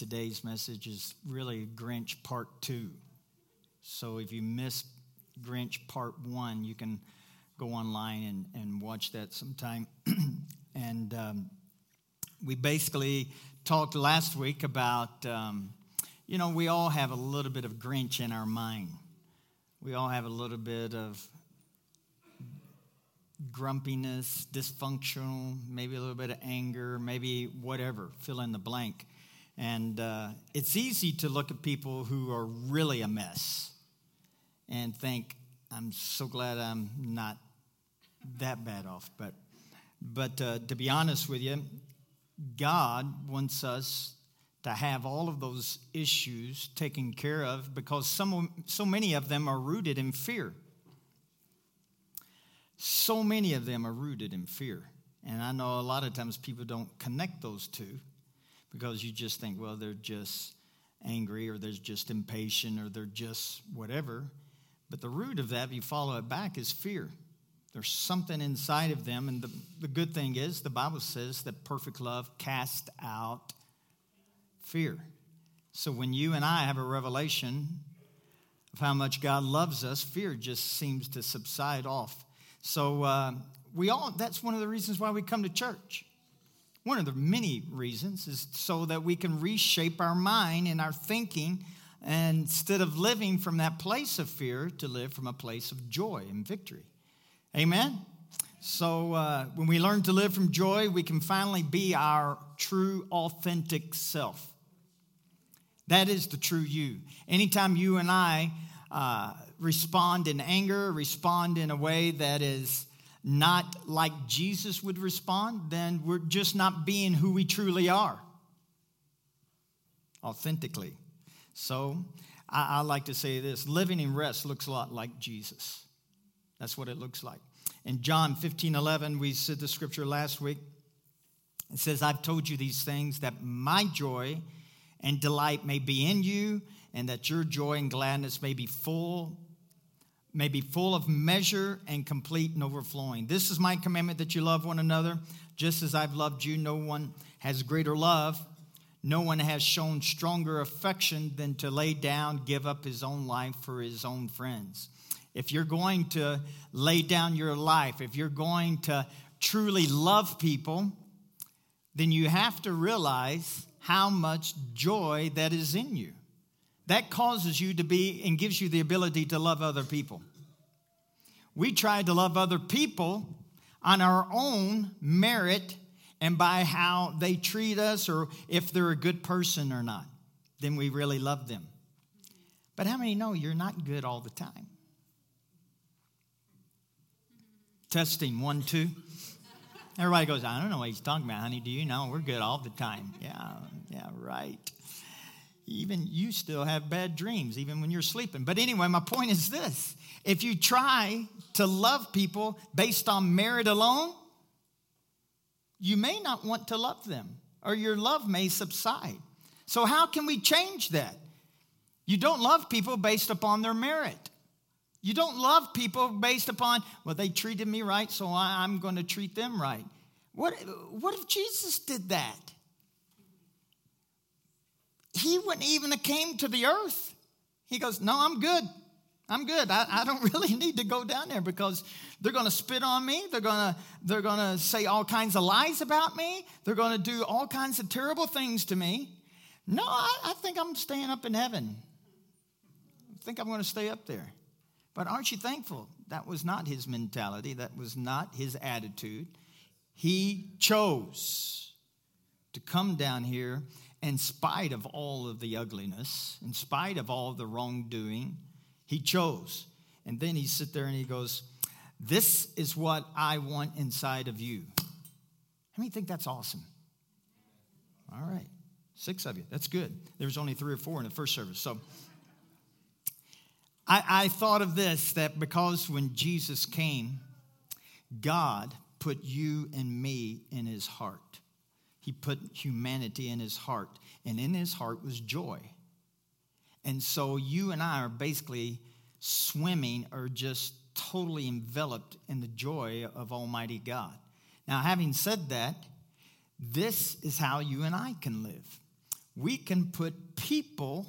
today's message is really Grinch Part 2. So if you missed Grinch Part 1, you can go online and, and watch that sometime. and um, we basically talked last week about, um, you know, we all have a little bit of Grinch in our mind. We all have a little bit of grumpiness, dysfunctional, maybe a little bit of anger, maybe whatever, fill in the blank. And uh, it's easy to look at people who are really a mess and think, I'm so glad I'm not that bad off. But, but uh, to be honest with you, God wants us to have all of those issues taken care of because some, so many of them are rooted in fear. So many of them are rooted in fear. And I know a lot of times people don't connect those two because you just think, well, they're just angry or they're just impatient or they're just whatever. But the root of that, if you follow it back, is fear. There's something inside of them. And the, the good thing is, the Bible says that perfect love casts out fear. So when you and I have a revelation of how much God loves us, fear just seems to subside off. So uh, we all, that's one of the reasons why we come to church. One of the many reasons is so that we can reshape our mind and our thinking and instead of living from that place of fear to live from a place of joy and victory. Amen? So uh, when we learn to live from joy, we can finally be our true, authentic self. That is the true you. Anytime you and I uh, respond in anger, respond in a way that is not like Jesus would respond, then we're just not being who we truly are authentically. So I, I, like to say this living in rest looks a lot like Jesus. That's what it looks like. In John 15 11, we said the scripture last week. It says, I've told you these things that my joy and delight may be in you, and that your joy and gladness may be full may be full of measure and complete and overflowing. This is my commandment that you love one another, just as I've loved you. No one has greater love. No one has shown stronger affection than to lay down, give up his own life for his own friends. If you're going to lay down your life, if you're going to truly love people, then you have to realize how much joy that is in you that causes you to be and gives you the ability to love other people. We try to love other people on our own merit and by how they treat us or if they're a good person or not. Then we really love them. But how many know you're not good all the time? Testing one, two. Everybody goes, I don't know what he's talking about, honey. Do you know? We're good all the time. Yeah, yeah, right even you still have bad dreams, even when you're sleeping. But anyway, my point is this if you try to love people based on merit alone, you may not want to love them, or your love may subside. So, how can we change that? You don't love people based upon their merit. You don't love people based upon, well, they treated me right, so I'm going to treat them right. What, what if Jesus did that? He wouldn't even have came to the earth. He goes, No, I'm good. I'm good. I, I don't really need to go down there because they're going to spit on me. They're going to they're going to say all kinds of lies about me. They're going to do all kinds of terrible things to me. No, I, I think I'm staying up in heaven. I think I'm going to stay up there. But aren't you thankful? That was not his mentality. That was not his attitude. He chose to come down here in spite of all of the ugliness, in spite of all the wrongdoing, he chose. And then he sit there and he goes, This is what I want inside of you. How many think that's awesome? All right. Six of you. That's good. There was only three or four in the first service. So I, I thought of this that because when Jesus came, God put you and me in his heart. He put humanity in his heart, and in his heart was joy. And so you and I are basically swimming or just totally enveloped in the joy of Almighty God. Now, having said that, this is how you and I can live. we can put people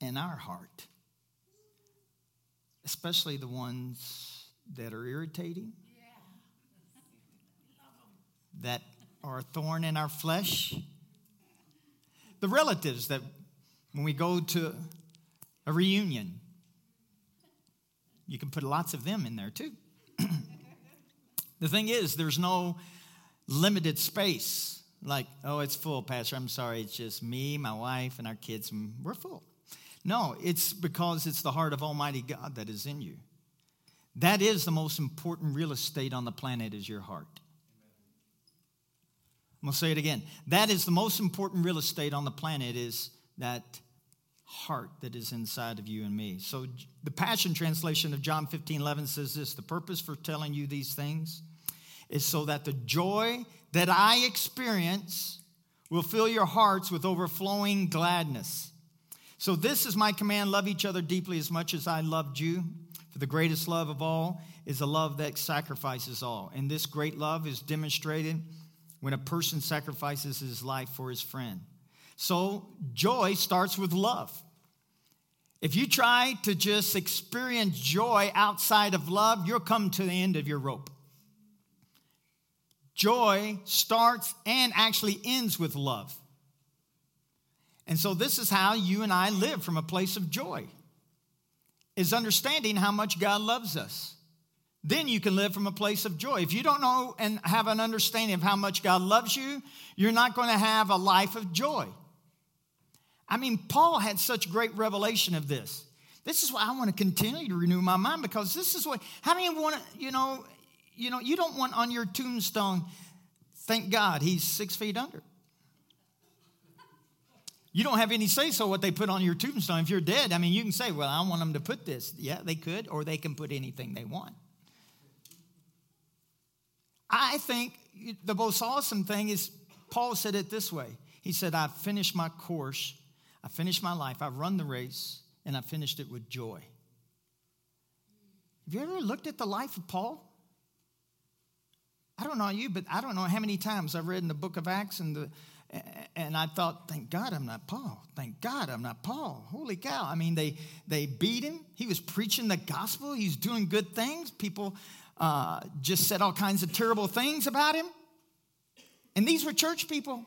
in our heart, especially the ones that are irritating, that are a thorn in our flesh, the relatives that when we go to a reunion, you can put lots of them in there too. the thing is, there's no limited space. Like, oh, it's full, Pastor. I'm sorry. It's just me, my wife, and our kids, and we're full. No, it's because it's the heart of Almighty God that is in you. That is the most important real estate on the planet is your heart. I'm going to say it again. That is the most important real estate on the planet is that heart that is inside of you and me. So the Passion Translation of John 15, 11 says this, the purpose for telling you these things is so that the joy that I experience will fill your hearts with overflowing gladness. So, this is my command love each other deeply as much as I loved you. For the greatest love of all is a love that sacrifices all. And this great love is demonstrated when a person sacrifices his life for his friend. So, joy starts with love. If you try to just experience joy outside of love, you'll come to the end of your rope. Joy starts and actually ends with love. And so this is how you and I live from a place of joy. Is understanding how much God loves us. Then you can live from a place of joy. If you don't know and have an understanding of how much God loves you, you're not going to have a life of joy. I mean, Paul had such great revelation of this. This is why I want to continue to renew my mind because this is what, how many want to, you know, you know, you don't want on your tombstone, thank God he's six feet under. You don't have any say so what they put on your tombstone. If you're dead, I mean, you can say, well, I want them to put this. Yeah, they could, or they can put anything they want. I think the most awesome thing is Paul said it this way. He said, I've finished my course, I finished my life, I've run the race, and I finished it with joy. Have you ever looked at the life of Paul? I don't know you, but I don't know how many times I've read in the book of Acts and the and I thought, thank God I'm not Paul. Thank God I'm not Paul. Holy cow. I mean, they, they beat him. He was preaching the gospel. He's doing good things. People uh, just said all kinds of terrible things about him. And these were church people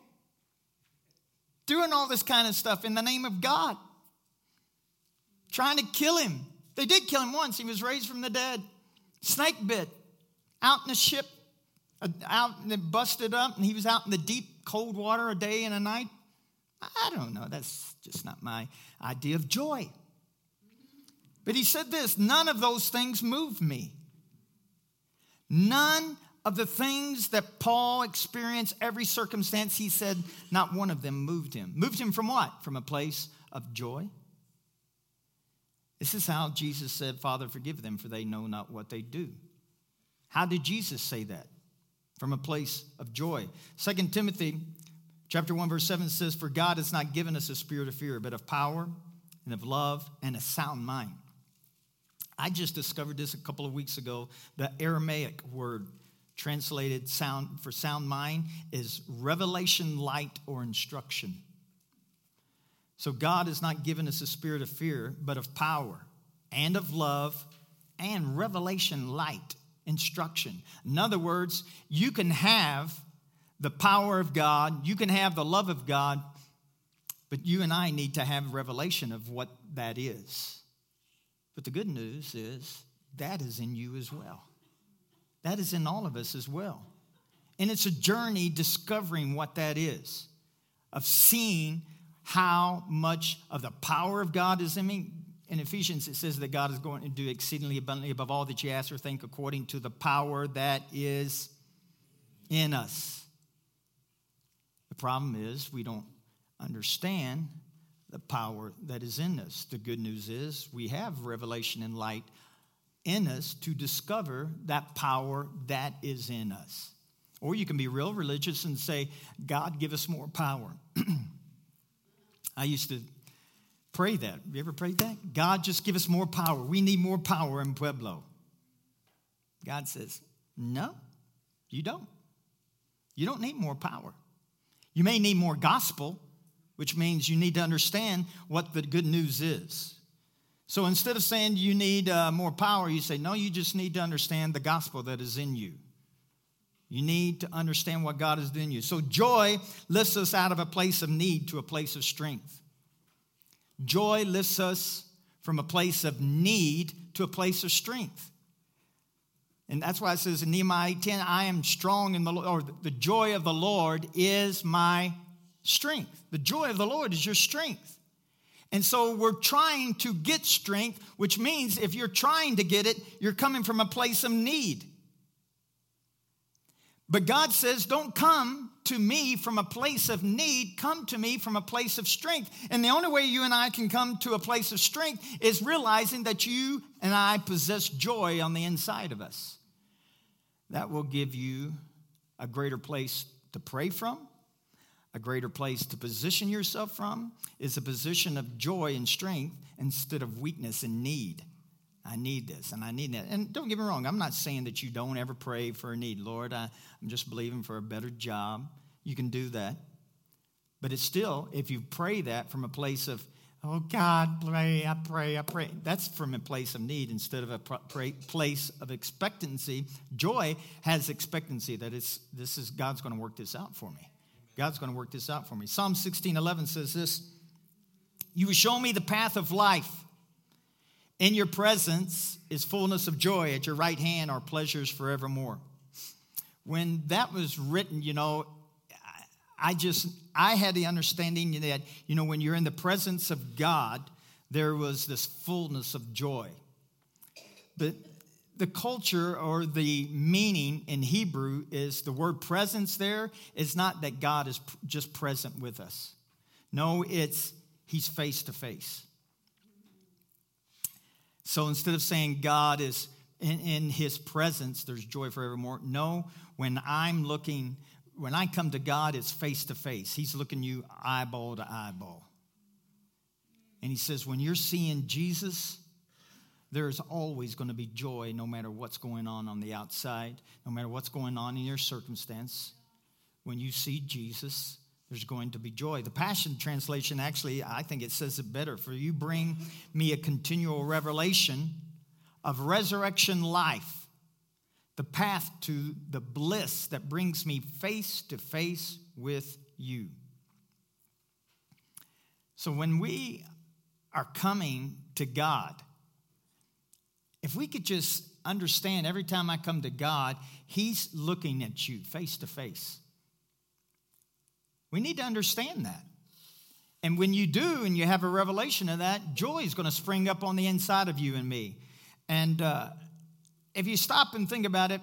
doing all this kind of stuff in the name of God, trying to kill him. They did kill him once. He was raised from the dead. Snake bit out in a ship, uh, out and busted up, and he was out in the deep cold water a day and a night? I don't know. That's just not my idea of joy. But he said this none of those things moved me. None of the things that Paul experienced, every circumstance, he said, not one of them moved him. Moved him from what? From a place of joy. This is how Jesus said, Father, forgive them, for they know not what they do. How did Jesus say that? from a place of joy. Second Timothy chapter 1 verse 7 says for God has not given us a spirit of fear but of power and of love and a sound mind. I just discovered this a couple of weeks ago. The Aramaic word translated sound for sound mind is revelation light or instruction. So God has not given us a spirit of fear but of power and of love and revelation light instruction. In other words, you can have the power of God, you can have the love of God, but you and I need to have revelation of what that is. But the good news is that is in you as well. That is in all of us as well. And it's a journey discovering what that is, of seeing how much of the power of God is in me in Ephesians, it says that God is going to do exceedingly abundantly above all that you ask or think according to the power that is in us. The problem is we don't understand the power that is in us. The good news is we have revelation and light in us to discover that power that is in us. Or you can be real religious and say, God, give us more power. I used to Pray that. You ever prayed that? God, just give us more power. We need more power in Pueblo. God says, No, you don't. You don't need more power. You may need more gospel, which means you need to understand what the good news is. So instead of saying you need uh, more power, you say, no, you just need to understand the gospel that is in you. You need to understand what God is doing you. So joy lifts us out of a place of need to a place of strength. Joy lifts us from a place of need to a place of strength. And that's why it says in Nehemiah 10, I am strong in the Lord, or the joy of the Lord is my strength. The joy of the Lord is your strength. And so we're trying to get strength, which means if you're trying to get it, you're coming from a place of need. But God says, don't come to me from a place of need, come to me from a place of strength. And the only way you and I can come to a place of strength is realizing that you and I possess joy on the inside of us. That will give you a greater place to pray from, a greater place to position yourself from, is a position of joy and strength instead of weakness and need. I need this and I need that. And don't get me wrong, I'm not saying that you don't ever pray for a need. Lord, I, I'm just believing for a better job. You can do that. But it's still, if you pray that from a place of, oh God, pray, I pray, I pray, that's from a place of need instead of a place of expectancy. Joy has expectancy that it's, this is, God's going to work this out for me. God's going to work this out for me. Psalm 16 11 says this You show me the path of life. In your presence is fullness of joy. At your right hand are pleasures forevermore. When that was written, you know, I just, I had the understanding that, you know, when you're in the presence of God, there was this fullness of joy. But the culture or the meaning in Hebrew is the word presence there is not that God is just present with us. No, it's he's face to face. So instead of saying God is in, in, his presence, there's joy forevermore. No, when I'm looking, when I come to God, it's face to face. He's looking you eyeball to eyeball. And he says, when you're seeing Jesus, there's always going to be joy no matter what's going on on the outside, no matter what's going on in your circumstance. When you see Jesus, there's going to be joy. The Passion Translation actually, I think it says it better. For you bring me a continual revelation of resurrection life, the path to the bliss that brings me face to face with you. So when we are coming to God, if we could just understand every time I come to God, He's looking at you face to face. We need to understand that. And when you do and you have a revelation of that, joy is going to spring up on the inside of you and me. And uh, if you stop and think about it,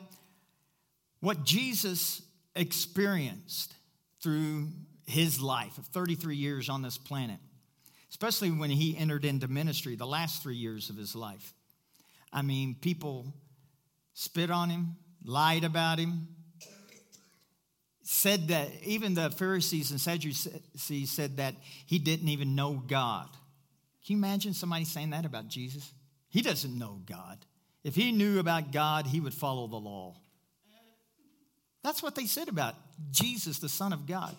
what Jesus experienced through his life of 33 years on this planet, especially when he entered into ministry, the last three years of his life. I mean, people spit on him, lied about him, said that even the Pharisees and Sadducees said that he didn't even know God. Can you imagine somebody saying that about Jesus? He doesn't know God. If he knew about God, he would follow the law. That's what they said about Jesus, the Son of God.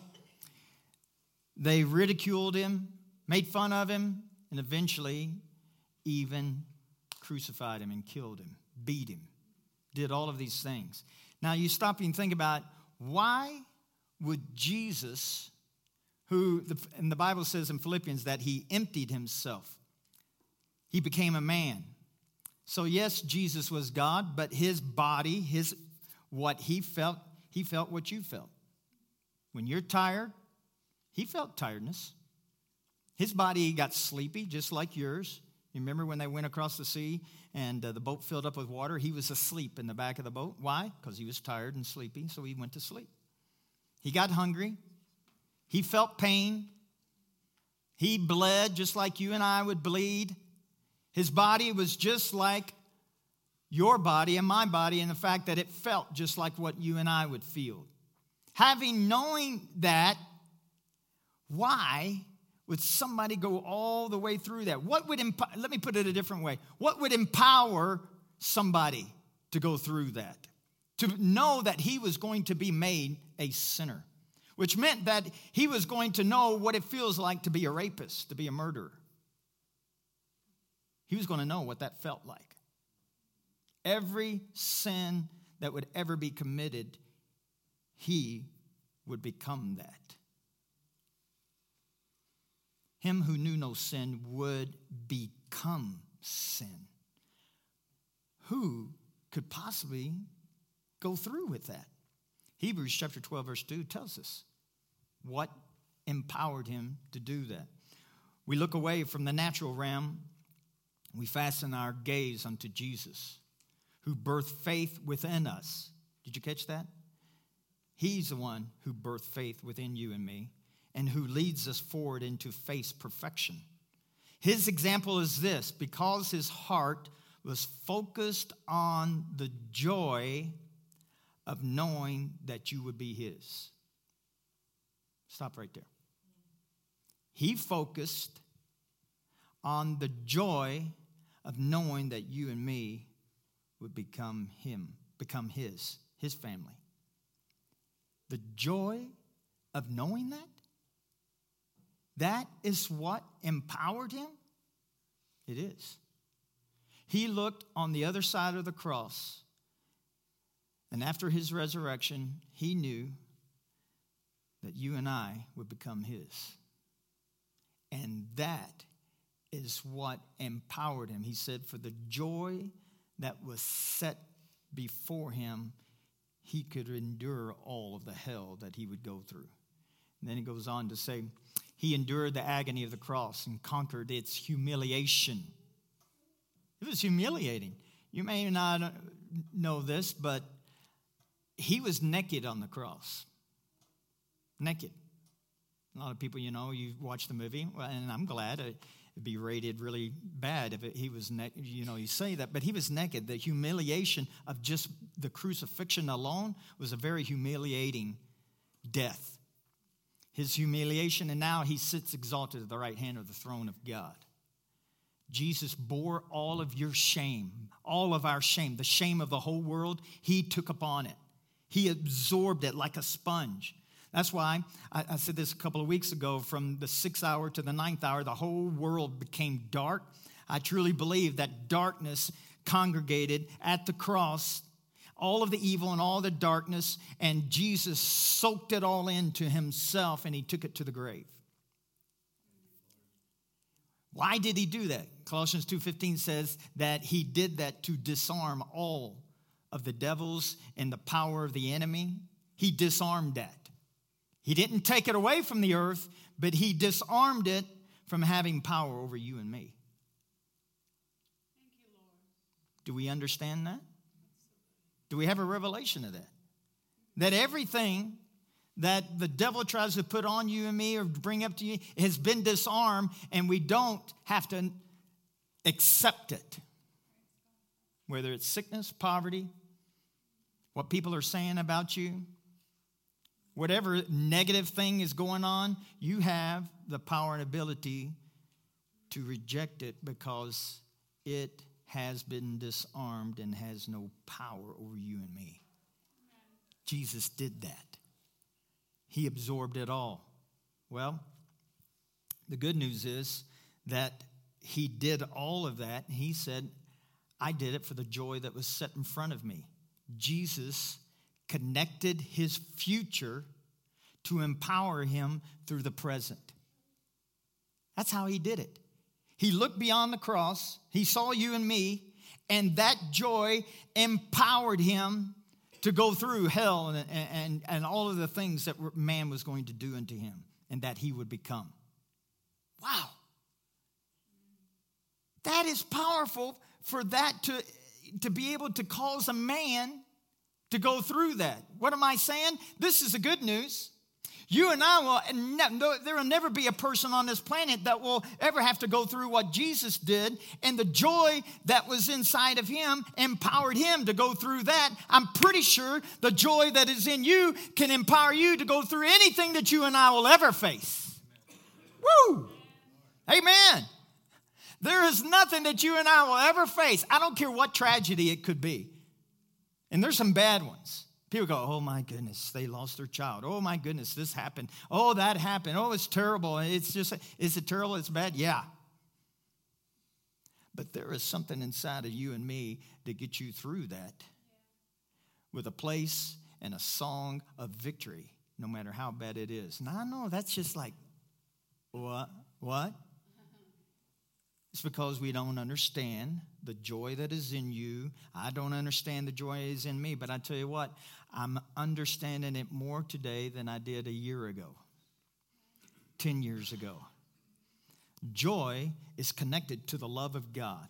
They ridiculed him, made fun of him, and eventually even crucified him and killed him, beat him, did all of these things. Now you stop and think about why would Jesus, who, and the Bible says in Philippians that he emptied himself, he became a man. So, yes, Jesus was God, but his body, his what he felt, he felt what you felt. When you're tired, he felt tiredness. His body got sleepy, just like yours. You remember when they went across the sea and uh, the boat filled up with water? He was asleep in the back of the boat. Why? Because he was tired and sleepy, so he went to sleep. He got hungry. He felt pain. He bled just like you and I would bleed. His body was just like your body and my body and the fact that it felt just like what you and I would feel. Having knowing that, why would somebody go all the way through that? What would, emp- let me put it a different way. What would empower somebody to go through that? To know that he was going to be made a sinner. which meant that he was going to know what it feels like to be a rapist, to be a murderer. He was going to know what that felt like. Every sin that would ever be committed, he would become that. Him who knew no sin would become sin. Who could possibly go through with that? Hebrews chapter 12, verse 2 tells us what empowered him to do that. We look away from the natural realm, we fasten our gaze unto Jesus, who birthed faith within us. Did you catch that? He's the one who birthed faith within you and me and who leads us forward into face perfection. His example is this because his heart was focused on the joy of knowing that you would be his. Stop right there. He focused on the joy of knowing that you and me would become him, become his, his family. The joy of knowing that? That is what empowered him? It is. He looked on the other side of the cross, and after his resurrection, he knew that you and I would become his. And that is what empowered him. He said, For the joy that was set before him, he could endure all of the hell that he would go through. And then he goes on to say, He endured the agony of the cross and conquered its humiliation. It was humiliating. You may not know this, but he was naked on the cross. Naked. A lot of people, you know, you watch the movie, and I'm glad it'd be rated really bad if it, he was naked. You know, you say that, but he was naked. The humiliation of just the crucifixion alone was a very humiliating death. His humiliation, and now he sits exalted at the right hand of the throne of God. Jesus bore all of your shame, all of our shame, the shame of the whole world, he took upon it. He absorbed it like a sponge. That's why I, I, said this a couple of weeks ago from the sixth hour to the ninth hour, the whole world became dark. I truly believe that darkness congregated at the cross, all of the evil and all the darkness, and Jesus soaked it all into himself and he took it to the grave. Why did he do that? Colossians 2:15 says that he did that to disarm all of the devils and the power of the enemy. He disarmed that. He didn't take it away from the earth, but he disarmed it from having power over you and me. You, Do we understand that? Do we have a revelation of that? That everything that the devil tries to put on you and me or bring up to you has been disarmed, and we don't have to accept it. Whether it's sickness, poverty, what people are saying about you, whatever negative thing is going on, you have the power and ability to reject it because it has been disarmed and has no power over you and me. Jesus did that. He absorbed it all. Well, the good news is that he did all of that. He said, I did it for the joy that was set in front of me. Jesus connected his future to empower him through the present. That's how he did it. He looked beyond the cross, he saw you and me, and that joy empowered him to go through hell and, and, and all of the things that man was going to do unto him and that he would become. Wow. That is powerful for that to, to be able to cause a man to go through that. What am I saying? This is the good news. You and I will, there will never be a person on this planet that will ever have to go through what Jesus did. And the joy that was inside of him empowered him to go through that. I'm pretty sure the joy that is in you can empower you to go through anything that you and I will ever face. Woo! Amen. There is nothing that you and I will ever face. I don't care what tragedy it could be. And there's some bad ones. People go, oh my goodness, they lost their child. Oh my goodness, this happened. Oh, that happened. Oh, it's terrible. It's just, is it terrible? It's bad? Yeah. But there is something inside of you and me to get you through that with a place and a song of victory, no matter how bad it is. Now, I know that's just like, what? What? It's because we don't understand the joy that is in you. I don't understand the joy is in me, but I tell you what, I'm understanding it more today than I did a year ago, 10 years ago. Joy is connected to the love of God.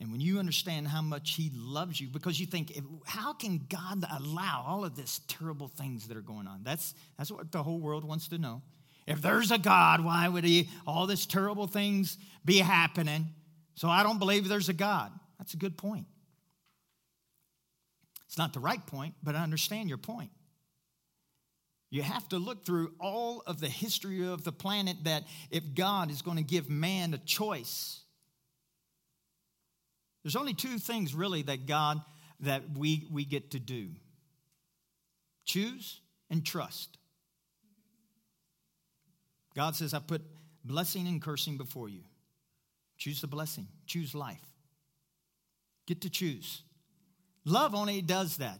And when you understand how much He loves you, because you think, how can God allow all of this terrible things that are going on? That's, that's what the whole world wants to know. If there's a God, why would He, all these terrible things be happening? So I don't believe there's a God. That's a good point. It's not the right point, but I understand your point. You have to look through all of the history of the planet that if God is going to give man a choice, there's only two things really that God that we, we get to do. Choose and trust. God says, I put blessing and cursing before you. Choose the blessing, choose life. Get to choose. Love only does that.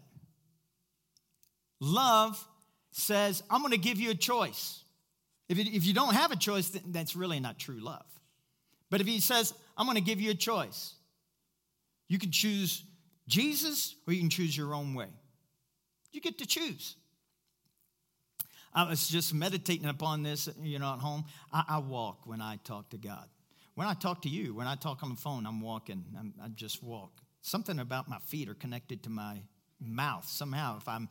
Love says, I'm going to give you a choice. If, if you don't have a choice, that's really not true love. But if he says, I'm going to give you a choice, you can choose Jesus or you can choose your own way. You get to choose. I was just meditating upon this, you know, at home. I, I, walk when I talk to God. When I talk to you, when I talk on the phone, I'm walking. I'm, I just walk. Something about my feet are connected to my mouth somehow. If I'm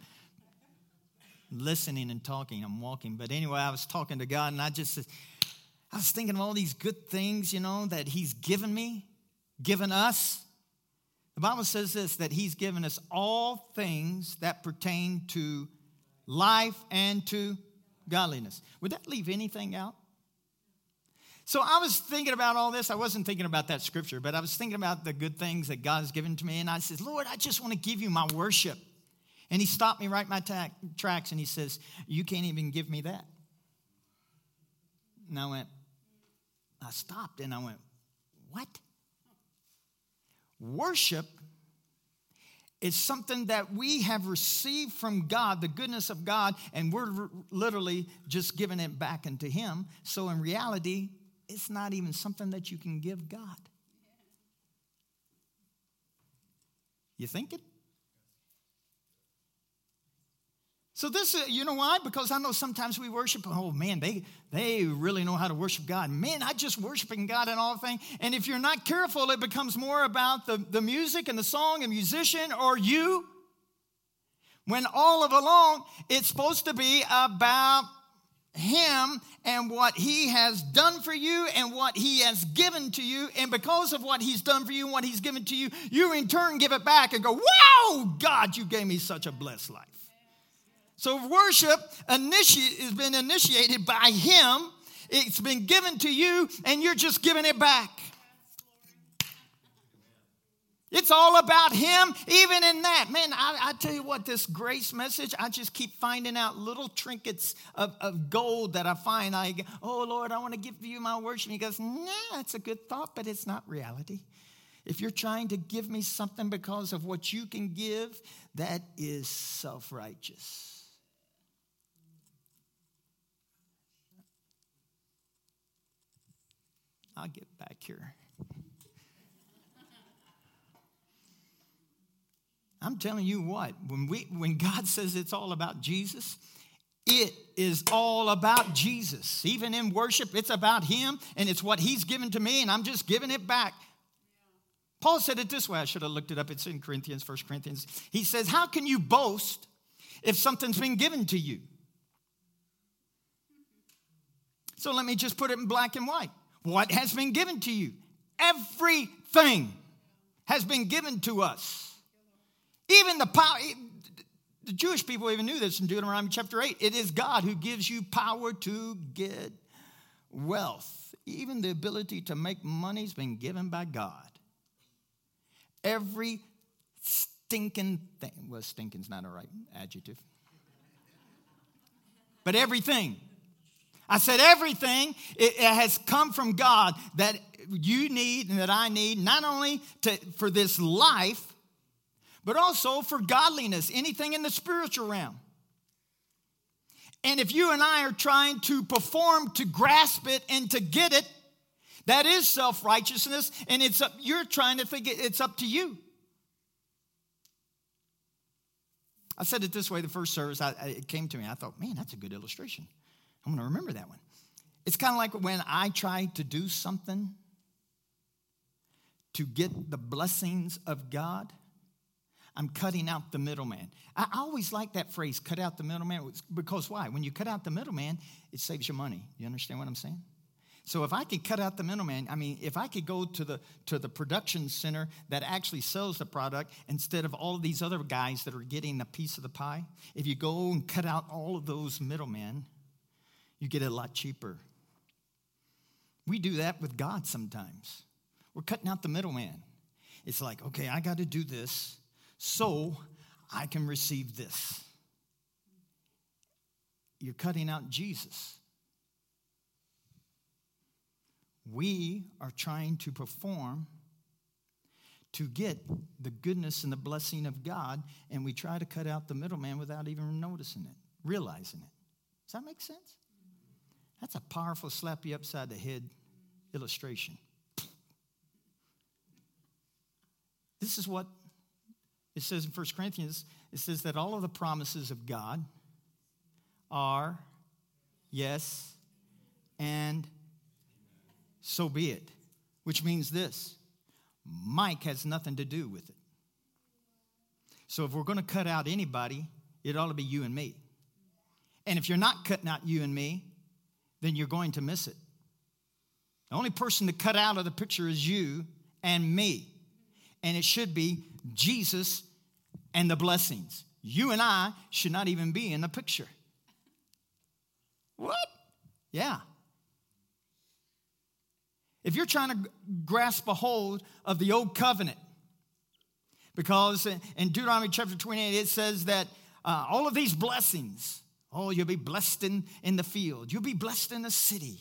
listening and talking, I'm walking. But anyway, I was talking to God and I just, I was thinking of all these good things, you know, that He's given me, given us. The Bible says this that He's given us all things that pertain to life and to godliness. Would that leave anything out? So I was thinking about all this. I wasn't thinking about that scripture, but I was thinking about the good things that God has given to me. And I said, Lord, I just want to give you my worship. And he stopped me right my ta- tracks and he says, You can't even give me that. And I went, I stopped and I went, What? Worship is something that we have received from God, the goodness of God, and we're literally just giving it back into Him. So in reality, it's not even something that you can give God. You think it? So this, is, you know why? Because I know sometimes we worship. Oh man, they they really know how to worship God. Man, I just worshiping God and all thing. And if you're not careful, it becomes more about the, the music and the song and musician or you. When all of along, it's supposed to be about him and what he has done for you and what he has given to you. And because of what he's done for you and what he's given to you, you in turn give it back and go, Wow, God, you gave me such a blessed life. So worship initi- has been initiated by Him. It's been given to you, and you're just giving it back. It's all about Him, even in that. Man, I, I, tell you what, this grace message, I just keep finding out little trinkets of, of gold that I find. I go, oh, Lord, I want to give you my worship. He goes, nah, it's a good thought, but it's not reality. If you're trying to give me something because of what you can give, that is self righteous. I'll get back here. I'm telling you what, when, we, when God says it's all about Jesus, it is all about Jesus. Even in worship, it's about Him and it's what He's given to me, and I'm just giving it back. Paul said it this way. I should have looked it up. It's in Corinthians, First Corinthians. He says, How can you boast if something's been given to you? So let me just put it in black and white. What has been given to you? Everything has been given to us. Even the power, the Jewish people even knew this in Deuteronomy chapter 8. It is God who gives you power to get wealth. Even the ability to make money has been given by God. Every stinking thing. Well, stinking's not a right adjective. But everything. I said everything it, it has come from God that you need and that I need, not only to, for this life, but also for godliness, anything in the spiritual realm. And if you and I are trying to perform to grasp it and to get it, that is self righteousness, and it's up, you're trying to think it's up to you. I said it this way the first service, I, it came to me. I thought, man, that's a good illustration. I'm going to remember that one. It's kind of like when I try to do something to get the blessings of God, I'm cutting out the middleman. I always like that phrase, cut out the middleman, because why? When you cut out the middleman, it saves you money. You understand what I'm saying? So if I could cut out the middleman, I mean, if I could go to the to the production center that actually sells the product instead of all of these other guys that are getting a piece of the pie, if you go and cut out all of those middlemen, you get it a lot cheaper. We do that with God sometimes. We're cutting out the middleman. It's like, okay, I got to do this so I can receive this. You're cutting out Jesus. we are trying to perform to get the goodness and the blessing of God, and we try to cut out the middleman without even noticing it, realizing it. Does that make sense? That's a powerful slap you upside the head illustration. This is what it says in 1 Corinthians it says that all of the promises of God are yes and so be it. Which means this Mike has nothing to do with it. So if we're going to cut out anybody, it ought to be you and me. And if you're not cutting out you and me, then you're going to miss it. The only person to cut out of the picture is you and me. And it should be Jesus and the blessings. You and I should not even be in the picture. What? Yeah. If you're trying to grasp a hold of the old covenant, because in Deuteronomy chapter 28, it says that uh, all of these blessings, oh, you'll be blessed in, in the field, you'll be blessed in the city.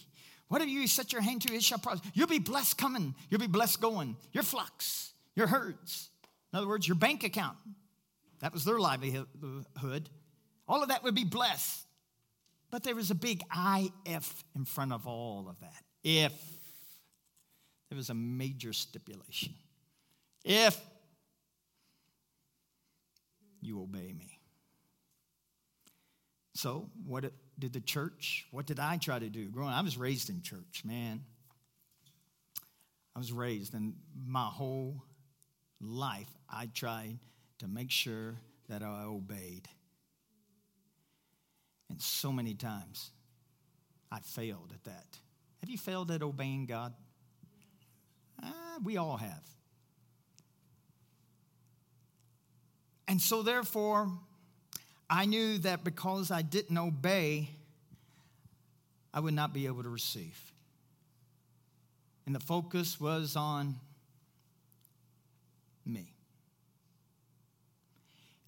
Whatever you set your hand to, it shall prosper. You'll be blessed coming, you'll be blessed going. Your flocks, your herds. In other words, your bank account. That was their livelihood. All of that would be blessed. But there was a big IF in front of all of that. If there was a major stipulation. If you obey me. So, what did the church, what did I try to do? Growing I was raised in church, man. I was raised, and my whole life, I tried to make sure that I obeyed. And so many times, I failed at that. Have you failed at obeying God? Uh, we all have. And so, therefore, I knew that because I didn't obey, I would not be able to receive. And the focus was on me.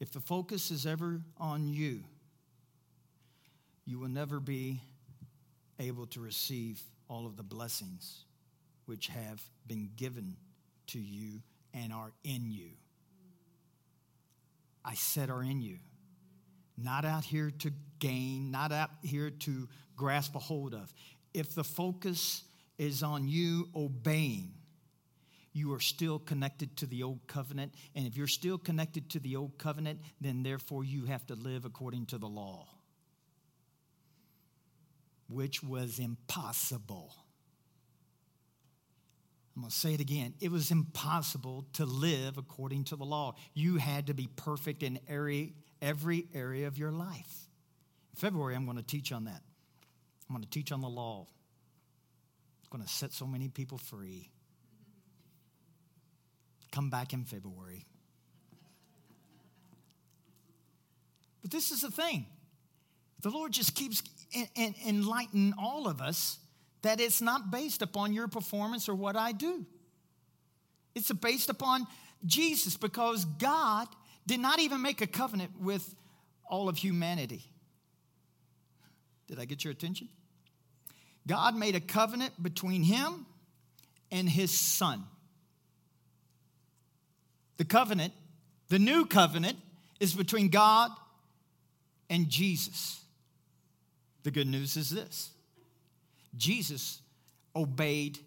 If the focus is ever on you, you will never be able to receive all of the blessings which have been given to you and are in you. I said are in you. Not out here to gain, not out here to grasp a hold of. If the focus is on you obeying, you are still connected to the old covenant. And if you're still connected to the old covenant, then therefore you have to live according to the law, which was impossible. I'm going to say it again. It was impossible to live according to the law. You had to be perfect in every, every area of your life. In February, I'm going to teach on that. I'm going to teach on the law. It's going to set so many people free. Come back in February. But this is the thing the Lord just keeps enlightening all of us that it's not based upon your performance or what I do. It's based upon Jesus because God did not even make a covenant with all of humanity. Did I get your attention? God made a covenant between him and his son. The covenant, the new covenant, is between God and Jesus. The good news is this Jesus obeyed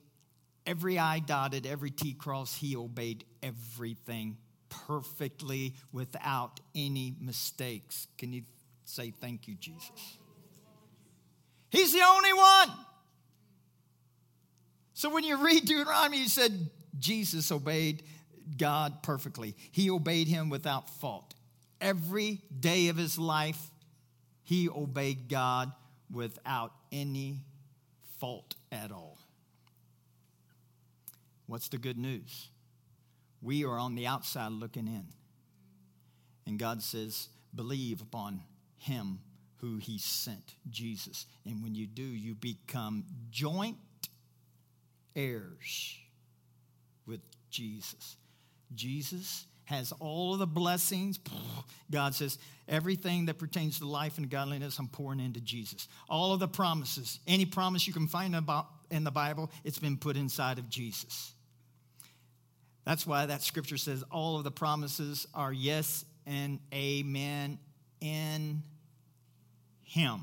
every I dotted, every T crossed, he obeyed everything perfectly without any mistakes. Can you say thank you, Jesus? He's the only one. So when you read Deuteronomy, you said Jesus obeyed God perfectly. He obeyed him without fault. Every day of his life, he obeyed God without any fault at all. What's the good news? We are on the outside looking in. And God says, believe upon him who he sent, Jesus. And when you do, you become joint heirs with Jesus. Jesus has all of the blessings. God says, everything that pertains to life and godliness, I'm pouring into Jesus. All of the promises, any promise you can find about in the Bible, it's been put inside of Jesus. That's why that scripture says all of the promises are yes and amen in Him.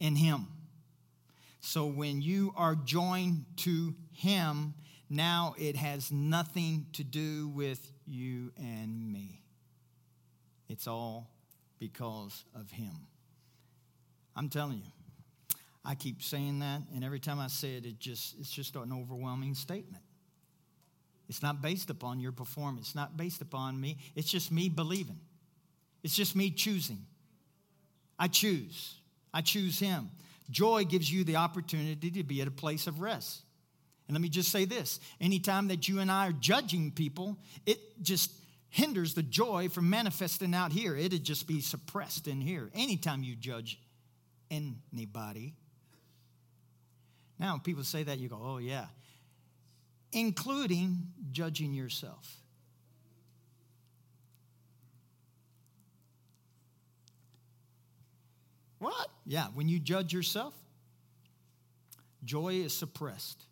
In Him. So when you are joined to Him, now it has nothing to do with you and me. It's all because of Him. I'm telling you, I keep saying that, and every time I say it, it just, it's just an overwhelming statement. It's not based upon your performance, it's not based upon me. It's just me believing. It's just me choosing. I choose. I choose Him. Joy gives you the opportunity to be at a place of rest. And let me just say this anytime that you and I are judging people, it just hinders the joy from manifesting out here. It'd just be suppressed in here. Anytime you judge anybody. Now, people say that, you go, oh, yeah including judging yourself. What? Yeah, when you judge yourself, joy is suppressed.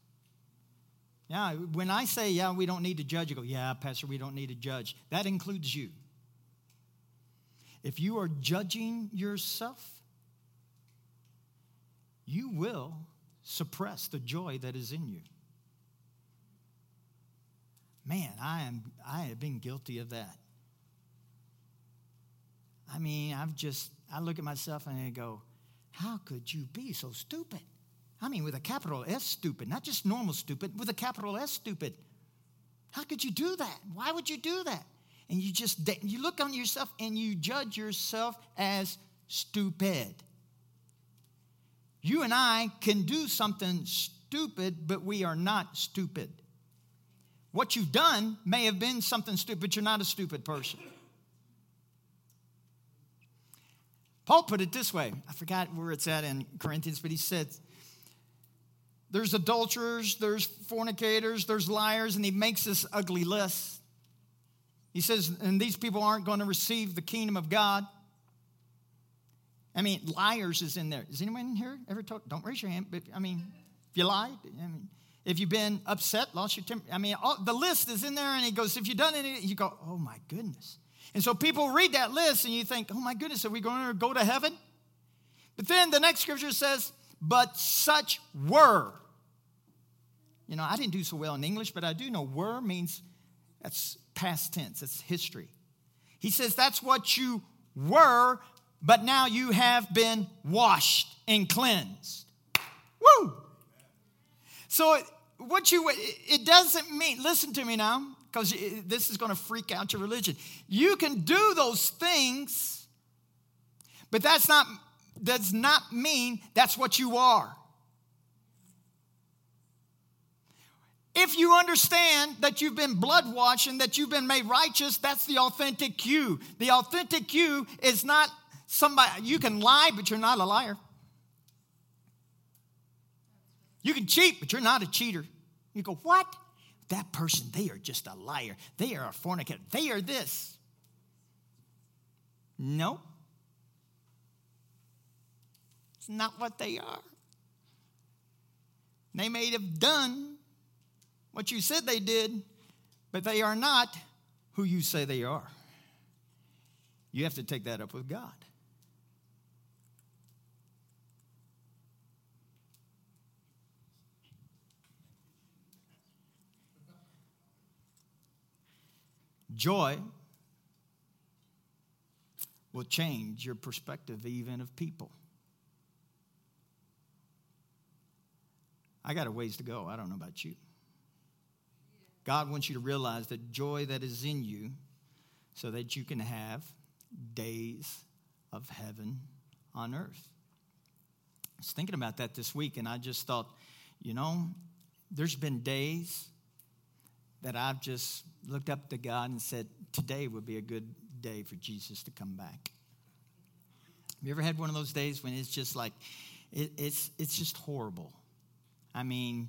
Yeah, when I say, yeah, we don't need to judge, you go, yeah, Pastor, we don't need to judge. That includes you. If you are judging yourself, you will suppress the joy that is in you. Man, I am I have been guilty of that. I mean, I've just I look at myself and I go, how could you be so stupid? I mean, with a capital S stupid, not just normal stupid, with a capital S stupid. How could you do that? Why would you do that? And you just you look on yourself and you judge yourself as stupid. You and I can do something stupid, but we are not stupid. What you've done may have been something stupid, but you're not a stupid person. Paul put it this way I forgot where it's at in Corinthians, but he said, There's adulterers, there's fornicators, there's liars, and he makes this ugly list. He says, and these people aren't going to receive the kingdom of God. I mean, liars is in there. Is anyone here ever told? Don't raise your hand, but I mean, if you lied, I mean, if you've been upset, lost your temper. I mean, all, the list is in there, and he goes, if you've done any, you go, oh my goodness. And so people read that list, and you think, oh my goodness, are we going to go to heaven? But then the next scripture says, but such were. You know, I didn't do so well in English, but I do know were means that's past tense, it's history. He says that's what you were, but now you have been washed and cleansed. Woo! So what you it doesn't mean listen to me now because this is going to freak out your religion. You can do those things, but that's not does not mean that's what you are. If you understand that you've been blood washed and that you've been made righteous, that's the authentic you. The authentic you is not somebody, you can lie, but you're not a liar. You can cheat, but you're not a cheater. You go, what? that person, they are just a liar. They are a fornicator. They are this. No. It's not what they are. They may have done what you said they did, but they are not who you say they are. You have to take that up with God. Joy will change your perspective even of people. I got a ways to go. I don't know about you. God wants you to realize the joy that is in you so that you can have days of heaven on earth. I was thinking about that this week, and I just thought, you know, there's been days that I've just looked up to God and said, today would be a good day for Jesus to come back. Have you ever had one of those days when it's just like, it, it's, it's just horrible? I mean,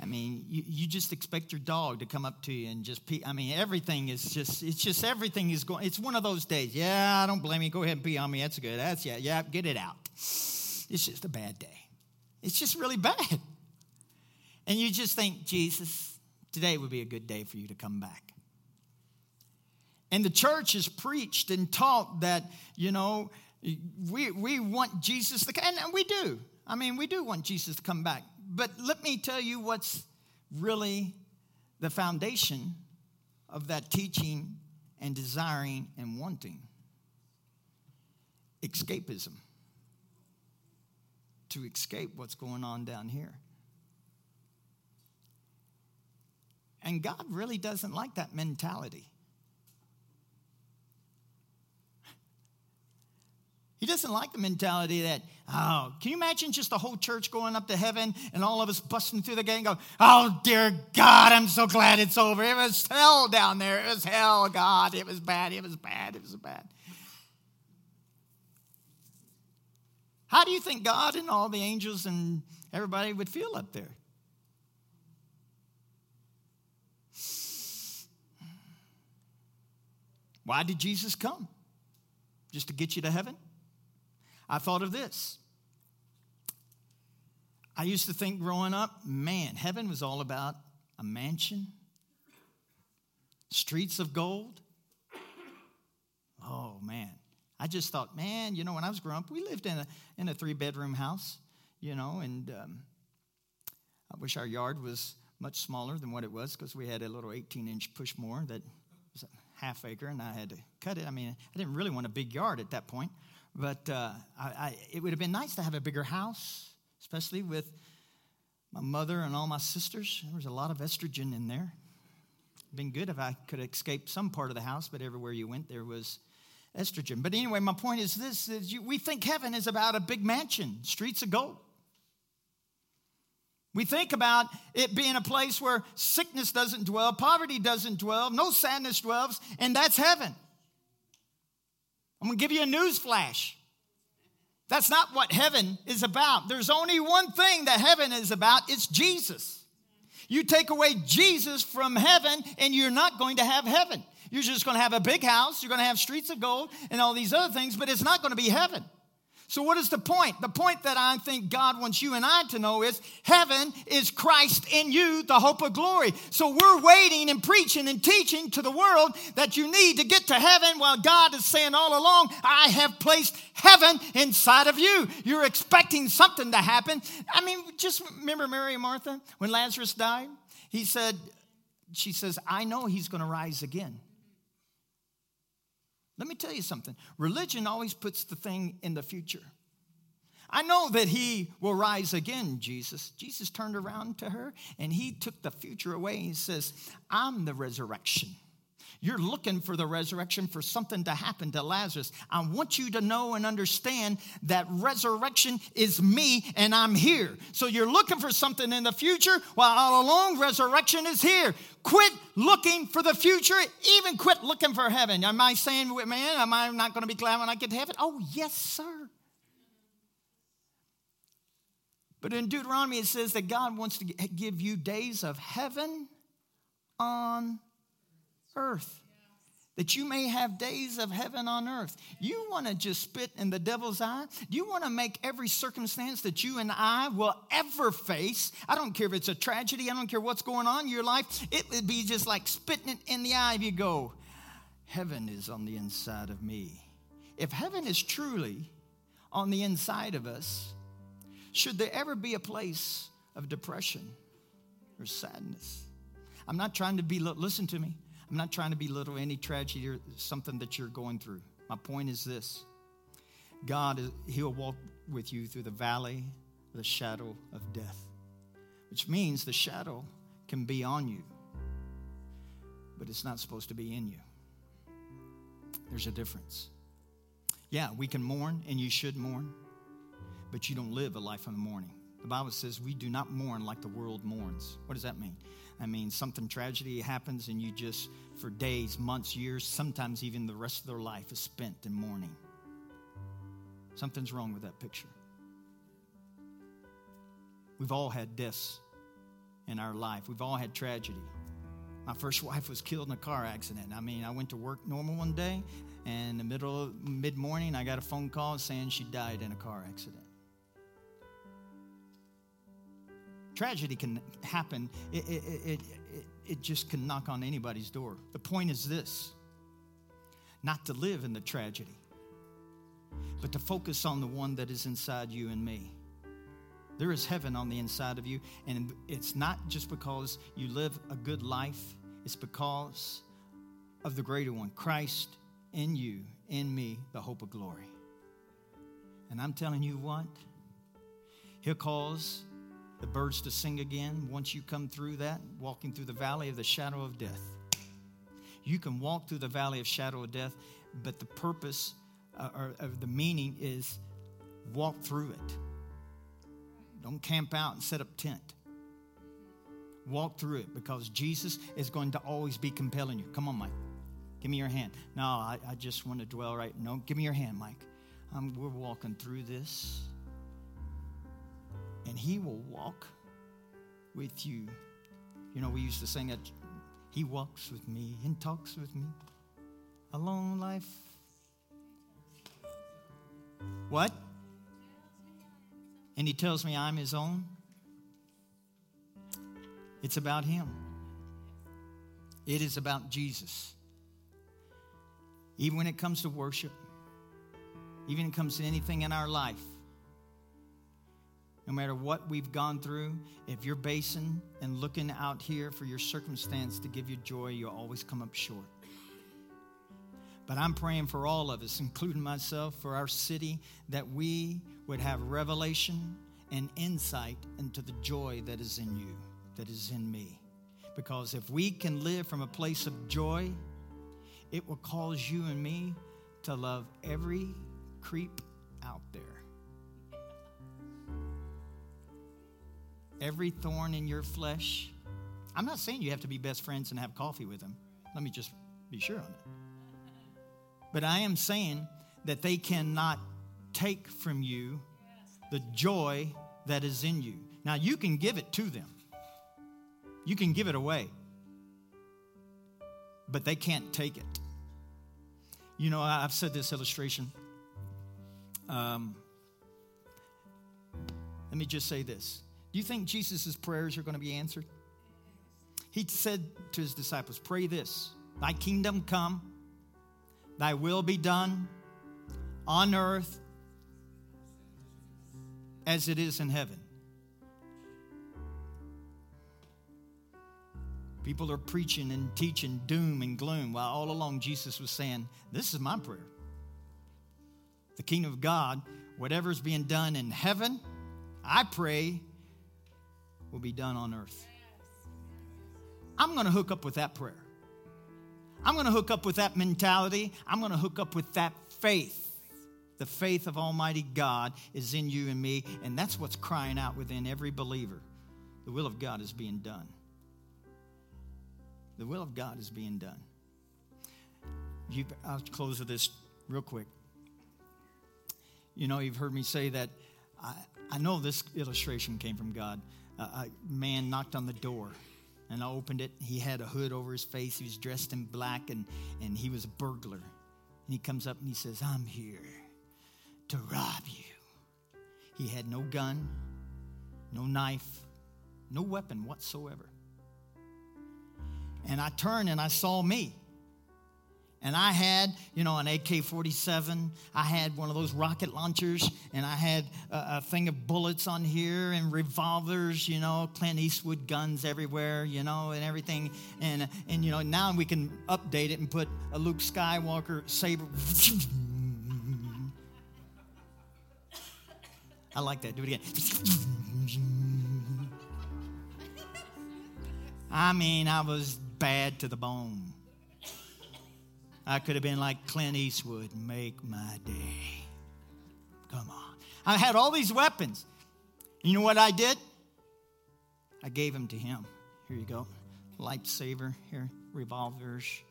I mean, you, you just expect your dog to come up to you and just pee. I mean, everything is just, it's just everything is going, it's one of those days. Yeah, I don't blame you. Go ahead and pee on me. That's good. That's, yeah, yeah, get it out. It's just a bad day. It's just really bad. And you just think, Jesus, today would be a good day for you to come back. And the church has preached and taught that, you know, we, we want Jesus to, come, and we do. I mean, we do want Jesus to come back. But let me tell you what's really the foundation of that teaching and desiring and wanting escapism. To escape what's going on down here. And God really doesn't like that mentality. He doesn't like the mentality that, oh, can you imagine just the whole church going up to heaven and all of us busting through the gate and go, oh, dear God, I'm so glad it's over. It was hell down there. It was hell, God. It was bad. It was bad. It was bad. How do you think God and all the angels and everybody would feel up there? Why did Jesus come? Just to get you to heaven? I thought of this. I used to think growing up, man, heaven was all about a mansion, streets of gold. Oh, man. I just thought, man, you know, when I was growing up, we lived in a, in a three bedroom house, you know, and um, I wish our yard was much smaller than what it was because we had a little 18 inch push mower that was a half acre and I had to cut it. I mean, I didn't really want a big yard at that point. But uh, I, I, it would have been nice to have a bigger house, especially with my mother and all my sisters. There was a lot of estrogen in there. Been good if I could escape some part of the house, but everywhere you went, there was estrogen. But anyway, my point is this: is you, we think heaven is about a big mansion, streets of gold. We think about it being a place where sickness doesn't dwell, poverty doesn't dwell, no sadness dwells, and that's heaven. I'm going to give you a news flash. That's not what heaven is about. There's only one thing that heaven is about it's Jesus. You take away Jesus from heaven, and you're not going to have heaven. You're just going to have a big house, you're going to have streets of gold, and all these other things, but it's not going to be heaven. So, what is the point? The point that I think God wants you and I to know is heaven is Christ in you, the hope of glory. So, we're waiting and preaching and teaching to the world that you need to get to heaven while God is saying all along, I have placed heaven inside of you. You're expecting something to happen. I mean, just remember Mary and Martha when Lazarus died? He said, She says, I know he's going to rise again. Let me tell you something religion always puts the thing in the future. I know that he will rise again, Jesus. Jesus turned around to her and he took the future away. He says, I'm the resurrection you're looking for the resurrection for something to happen to Lazarus. I want you to know and understand that resurrection is me and I'm here. So you're looking for something in the future while all along resurrection is here. Quit looking for the future, even quit looking for heaven. Am I saying, man, am I not going to be glad when I get to heaven? Oh, yes, sir. But in Deuteronomy, it says that God wants to give you days of heaven on earth that you may have days of heaven on earth. You want to just spit in the devil's eye? Do you want to make every circumstance that you and I will ever face? I don't care if it's a tragedy, I don't care what's going on in your life, it would be just like spitting it in the eye if you go, Heaven is on the inside of me. If heaven is truly on the inside of us, should there ever be a place of depression or sadness? I'm not trying to be, listen to me. I'm not trying to belittle any tragedy or something that you're going through. My point is this God, He'll walk with you through the valley the shadow of death, which means the shadow can be on you, but it's not supposed to be in you. There's a difference. Yeah, we can mourn, and you should mourn, but you don't live a life of mourning. The Bible says we do not mourn like the world mourns. What does that mean? I mean, something tragedy happens, and you just, for days, months, years, sometimes even the rest of their life is spent in mourning. Something's wrong with that picture. We've all had deaths in our life, we've all had tragedy. My first wife was killed in a car accident. I mean, I went to work normal one day, and in the middle of mid morning, I got a phone call saying she died in a car accident. Tragedy can happen, it, it, it, it, just can knock on anybody's door. The point is this not to live in the tragedy, but to focus on the one that is inside you and me. There is heaven on the inside of you, and it's not just because you live a good life, it's because of the greater one, Christ in you, in me, the hope of glory. And I'm telling you what, He'll cause the birds to sing again once you come through that, walking through the valley of the shadow of death. You can walk through the valley of shadow of death, but the purpose uh, or, of the meaning is walk through it. Don't camp out and set up tent. Walk through it because Jesus is going to always be compelling you. Come on, Mike. Give me your hand. No, I, I just want to dwell right. No, give me your hand, Mike. Um, we're walking through this and He will walk with you. You know, we used to sing that He walks with me and talks with me. A long life. What? And He tells me I'm His own. It's about Him. It is about Jesus. Even when it comes to worship, even when it comes to anything in our life, no matter what we've gone through, if you're basing and looking out here for your circumstance to give you joy, you'll always come up short. But I'm praying for all of us, including myself, for our city, that we would have revelation and insight into the joy that is in you, that is in me. Because if we can live from a place of joy, it will cause you and me to love every creep every thorn in your flesh. I'm not saying you have to be best friends and have coffee with them. Let me just be sure on that. But I am saying that they cannot take from you the joy that is in you. Now, you can give it to them, you can give it away, but they can't take it. You know, I've said this illustration. Um, let me just say this do you think Jesus' prayers are going to be answered? He said to his disciples, Pray this Thy kingdom come, thy will be done on earth as it is in heaven. People are preaching and teaching doom and gloom while all along Jesus was saying, This is my prayer. The kingdom of God, whatever's being done in heaven, I pray will be done on earth. I'm going to hook up with that prayer. I'm going to hook up with that mentality. I'm going to hook up with that faith. The faith of Almighty God is in you and me, and that's what's crying out within every believer. The will of God is being done. The will of God is being done. You, I'll close with this real quick. You know, you've heard me say that I, I know this illustration came from God a man knocked on the door And I opened it. He had a hood over his face. He was dressed in black and, and he was a burglar. And he comes up and he says, I'm here to rob you. He had no gun, no knife, no weapon whatsoever. And I turned and I saw me. And I had, you know, an AK 47. I had one of those rocket launchers, and I had a, a, thing of bullets on here and revolvers, you know, Clint Eastwood guns everywhere, you know, and everything. And, and you know, now we can update it and put a Luke Skywalker saber. I like that. Do it again. I mean, I was bad to the bone. I could have been like Clint Eastwood, make my day. Come on. I had all these weapons. You know what I did? I gave them to him. Here you go. Lightsaber, here, revolvers,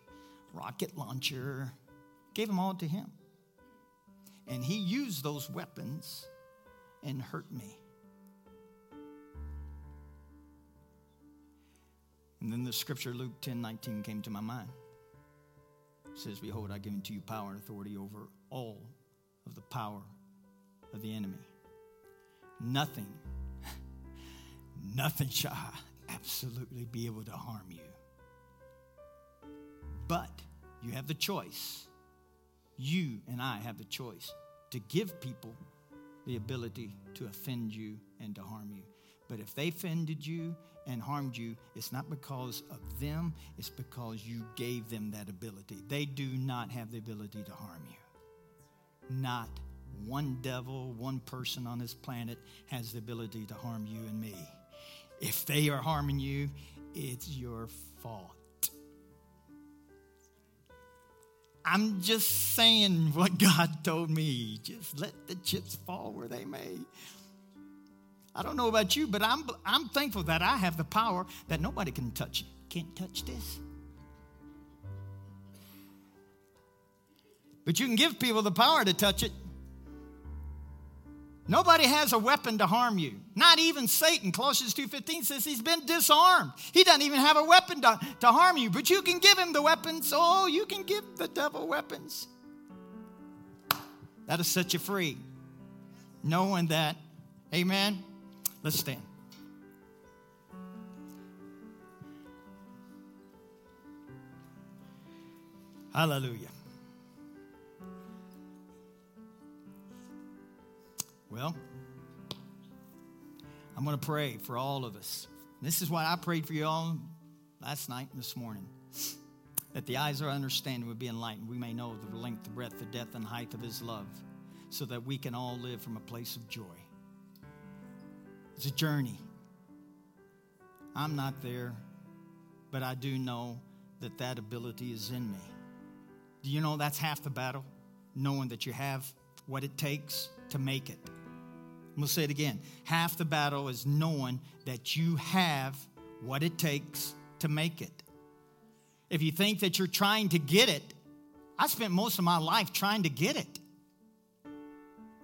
rocket launcher. Gave them all to him. And he used those weapons and hurt me. And then the scripture, Luke 10 19, came to my mind. Says, Behold, I give unto you power and authority over all of the power of the enemy. Nothing, nothing shall absolutely be able to harm you. But you have the choice. You and I have the choice to give people the ability to offend you and to harm you. But if they offended you and harmed you, it's not because of them, it's because you gave them that ability. They do not have the ability to harm you. Not one devil, one person on this planet has the ability to harm you and me. If they are harming you, it's your fault. I'm just saying what God told me. Just let the chips fall where they may. I don't know about you, but I'm, I'm thankful that I have the power that nobody can touch. Can't touch this. But you can give people the power to touch it. Nobody has a weapon to harm you. Not even Satan. Colossians 2.15 says he's been disarmed. He doesn't even have a weapon to, to harm you, but you can give him the weapons. Oh, you can give the devil weapons. That'll set you free. Knowing that. Amen. Let's stand. Hallelujah. Well, I'm going to pray for all of us. This is what I prayed for you all last night and this morning. That the eyes of our understanding would be enlightened. We may know the length, the breadth, the depth, and height of His love, so that we can all live from a place of joy. It's a journey. I'm not there, but I do know that that ability is in me. Do you know that's half the battle? Knowing that you have what it takes to make it. I'm going to say it again. Half the battle is knowing that you have what it takes to make it. If you think that you're trying to get it, I spent most of my life trying to get it.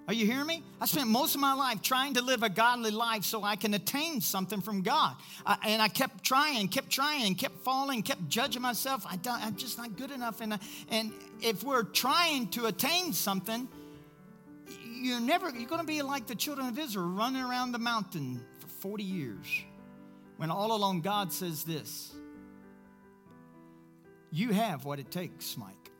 Are you hearing me? I spent most of my life trying to live a godly life so I can attain something from God. I, and I kept trying kept trying kept falling, kept judging myself. I am just not good enough. And, and if we're trying to attain something, you're never, you're going to be like the children of Israel running around the mountain for 40 years. When all along God says this You have what it takes, Mike.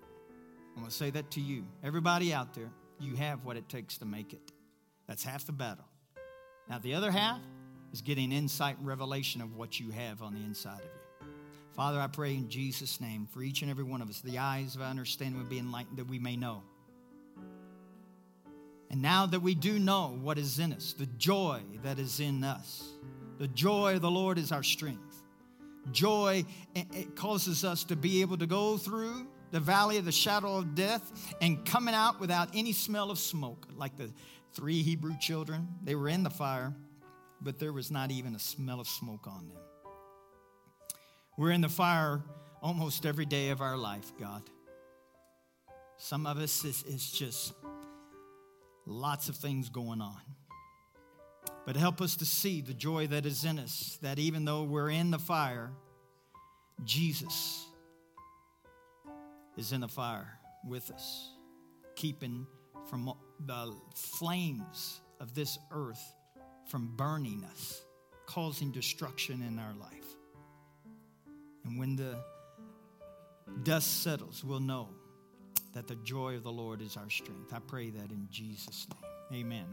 I'm going to say that to you. Everybody out there you have what it takes to make it. That's half the battle. Now, the other half is getting insight and revelation of what you have on the inside of you. Father, I pray in Jesus' name for each and every one of us, the eyes of our understanding would be enlightened that we may know. And now that we do know what is in us, the joy that is in us, the joy of the Lord is our strength. Joy it causes us to be able to go through the valley of the shadow of death and coming out without any smell of smoke, like the three Hebrew children. They were in the fire, but there was not even a smell of smoke on them. We're in the fire almost every day of our life, God. Some of us, it's, it's just lots of things going on. But help us to see the joy that is in us, that even though we're in the fire, Jesus is in the fire with us, keeping from the flames of this earth from burning us, causing destruction in our life. And when the dust settles, we'll know that the joy of the Lord is our strength. I pray that in Jesus' name. Amen.